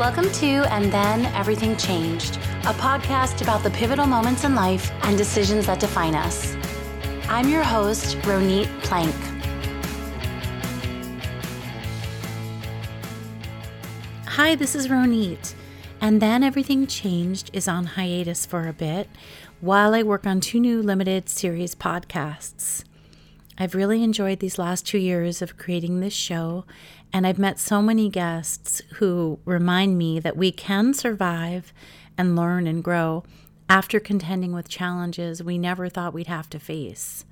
Welcome to And Then Everything Changed, a podcast about the pivotal moments in life and decisions that define us. I'm your host, Ronit Plank. Hi, this is Ronit. And Then Everything Changed is on hiatus for a bit while I work on two new limited series podcasts. I've really enjoyed these last two years of creating this show, and I've met so many guests who remind me that we can survive and learn and grow after contending with challenges we never thought we'd have to face.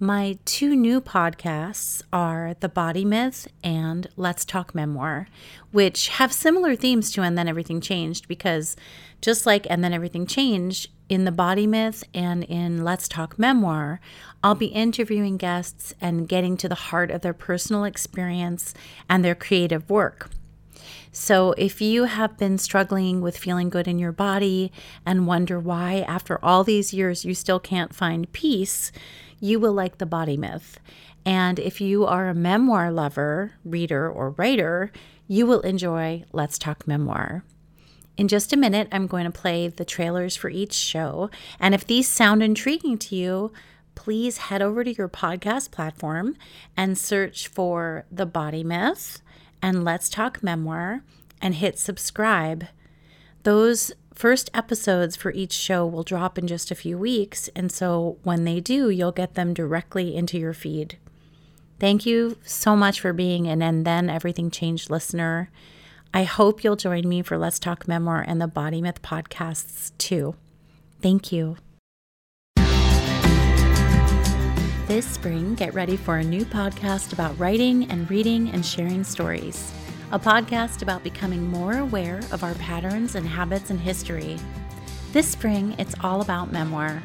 My two new podcasts are The Body Myth and Let's Talk Memoir, which have similar themes to And Then Everything Changed because just like And Then Everything Changed, in The Body Myth and in Let's Talk Memoir, I'll be interviewing guests and getting to the heart of their personal experience and their creative work. So, if you have been struggling with feeling good in your body and wonder why, after all these years, you still can't find peace, you will like The Body Myth. And if you are a memoir lover, reader, or writer, you will enjoy Let's Talk Memoir. In just a minute, I'm going to play the trailers for each show. And if these sound intriguing to you, please head over to your podcast platform and search for The Body Myth and Let's Talk Memoir and hit subscribe. Those first episodes for each show will drop in just a few weeks, and so when they do, you'll get them directly into your feed. Thank you so much for being an And Then Everything Changed listener. I hope you'll join me for Let's Talk Memoir and the Body Myth podcasts too. Thank you. This spring, get ready for a new podcast about writing and reading and sharing stories a podcast about becoming more aware of our patterns and habits and history. This spring, it's all about memoir.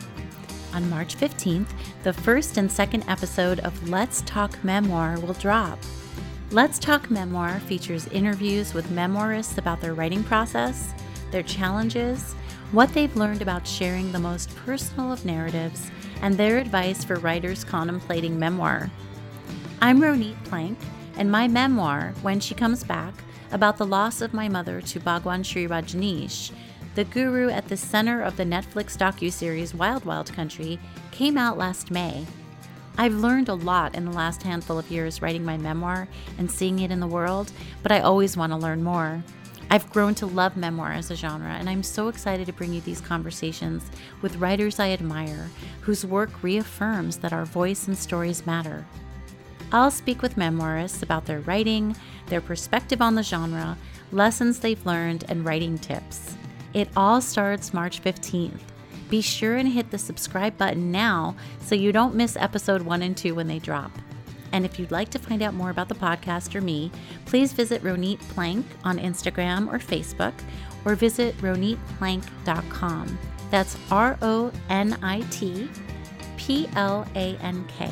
On March 15th, the first and second episode of Let's Talk Memoir will drop. Let's Talk Memoir features interviews with memoirists about their writing process, their challenges, what they've learned about sharing the most personal of narratives, and their advice for writers contemplating memoir. I'm Ronit Plank and my memoir, When She Comes Back, about the loss of my mother to Bhagwan Shree Rajneesh, the guru at the center of the Netflix docuseries Wild Wild Country, came out last May. I've learned a lot in the last handful of years writing my memoir and seeing it in the world, but I always want to learn more. I've grown to love memoir as a genre, and I'm so excited to bring you these conversations with writers I admire, whose work reaffirms that our voice and stories matter. I'll speak with memoirists about their writing, their perspective on the genre, lessons they've learned, and writing tips. It all starts March 15th. Be sure and hit the subscribe button now so you don't miss episode 1 and 2 when they drop. And if you'd like to find out more about the podcast or me, please visit Ronit Plank on Instagram or Facebook, or visit ronitplank.com. That's R O N I T P L A N K.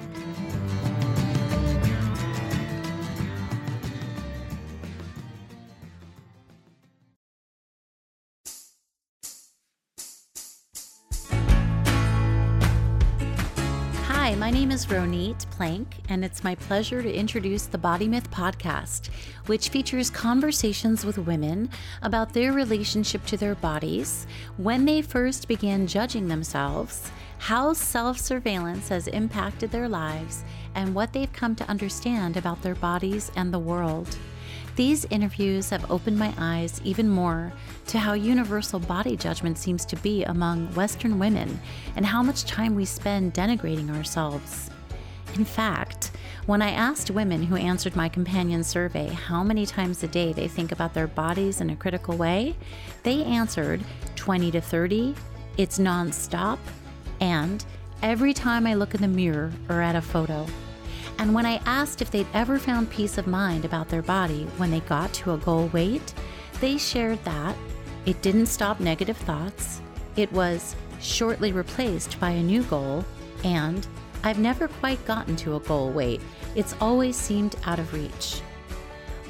Hi, my name is Ronit Plank, and it's my pleasure to introduce the Body Myth podcast, which features conversations with women about their relationship to their bodies, when they first began judging themselves, how self surveillance has impacted their lives, and what they've come to understand about their bodies and the world. These interviews have opened my eyes even more to how universal body judgment seems to be among Western women and how much time we spend denigrating ourselves. In fact, when I asked women who answered my companion survey how many times a day they think about their bodies in a critical way, they answered 20 to 30, it's nonstop, and every time I look in the mirror or at a photo. And when I asked if they'd ever found peace of mind about their body when they got to a goal weight, they shared that it didn't stop negative thoughts, it was shortly replaced by a new goal, and I've never quite gotten to a goal weight. It's always seemed out of reach.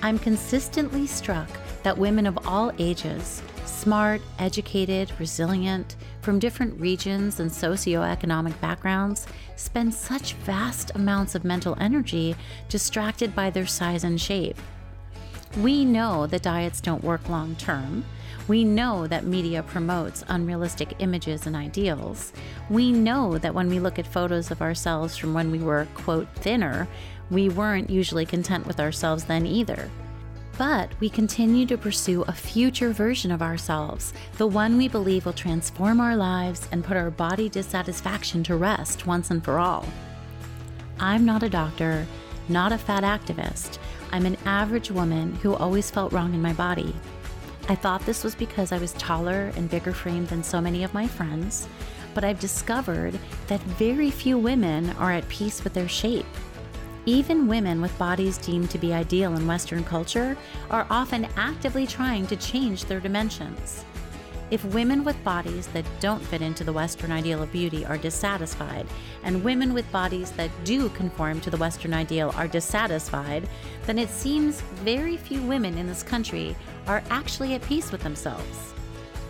I'm consistently struck that women of all ages, smart, educated, resilient, from different regions and socioeconomic backgrounds spend such vast amounts of mental energy distracted by their size and shape. We know that diets don't work long term. We know that media promotes unrealistic images and ideals. We know that when we look at photos of ourselves from when we were, quote, thinner, we weren't usually content with ourselves then either. But we continue to pursue a future version of ourselves, the one we believe will transform our lives and put our body dissatisfaction to rest once and for all. I'm not a doctor, not a fat activist. I'm an average woman who always felt wrong in my body. I thought this was because I was taller and bigger framed than so many of my friends, but I've discovered that very few women are at peace with their shape. Even women with bodies deemed to be ideal in Western culture are often actively trying to change their dimensions. If women with bodies that don't fit into the Western ideal of beauty are dissatisfied, and women with bodies that do conform to the Western ideal are dissatisfied, then it seems very few women in this country are actually at peace with themselves.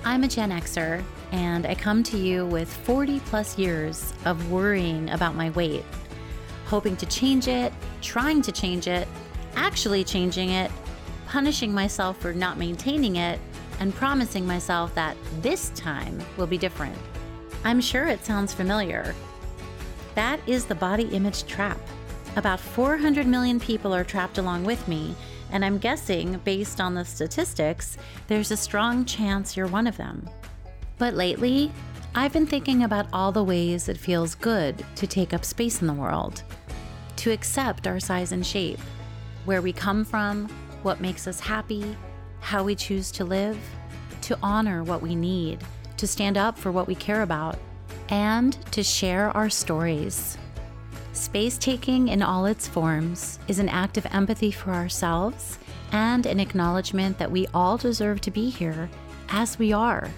I'm a Gen Xer, and I come to you with 40 plus years of worrying about my weight, hoping to change it, trying to change it, actually changing it, punishing myself for not maintaining it, and promising myself that this time will be different. I'm sure it sounds familiar. That is the body image trap. About 400 million people are trapped along with me, and I'm guessing, based on the statistics, there's a strong chance you're one of them. But lately, I've been thinking about all the ways it feels good to take up space in the world, to accept our size and shape, where we come from, what makes us happy, how we choose to live, to honor what we need, to stand up for what we care about, and to share our stories. Space taking in all its forms is an act of empathy for ourselves and an acknowledgement that we all deserve to be here as we are.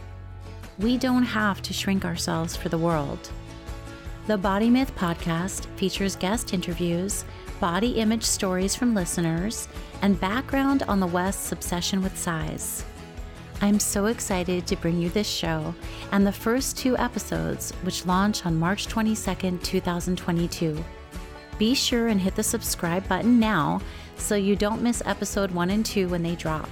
We don't have to shrink ourselves for the world. The Body Myth podcast features guest interviews, body image stories from listeners, and background on the West's obsession with size. I'm so excited to bring you this show and the first two episodes, which launch on March 22nd, 2022. Be sure and hit the subscribe button now so you don't miss episode one and two when they drop.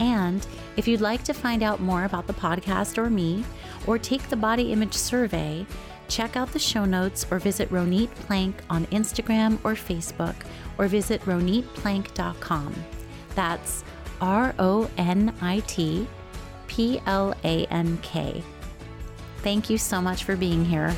And if you'd like to find out more about the podcast or me, or take the body image survey, check out the show notes or visit Ronit Plank on Instagram or Facebook, or visit ronitplank.com. That's R O N I T P L A N K. Thank you so much for being here.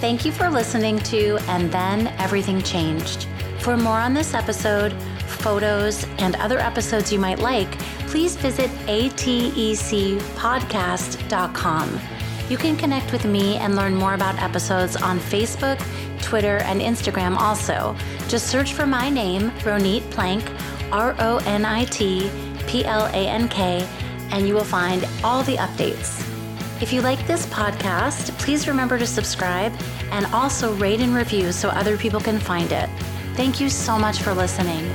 Thank you for listening to And Then Everything Changed. For more on this episode, photos, and other episodes you might like, please visit atecpodcast.com. You can connect with me and learn more about episodes on Facebook, Twitter, and Instagram also. Just search for my name, Ronit Plank, R O N I T P L A N K, and you will find all the updates. If you like this podcast, please remember to subscribe and also rate and review so other people can find it. Thank you so much for listening.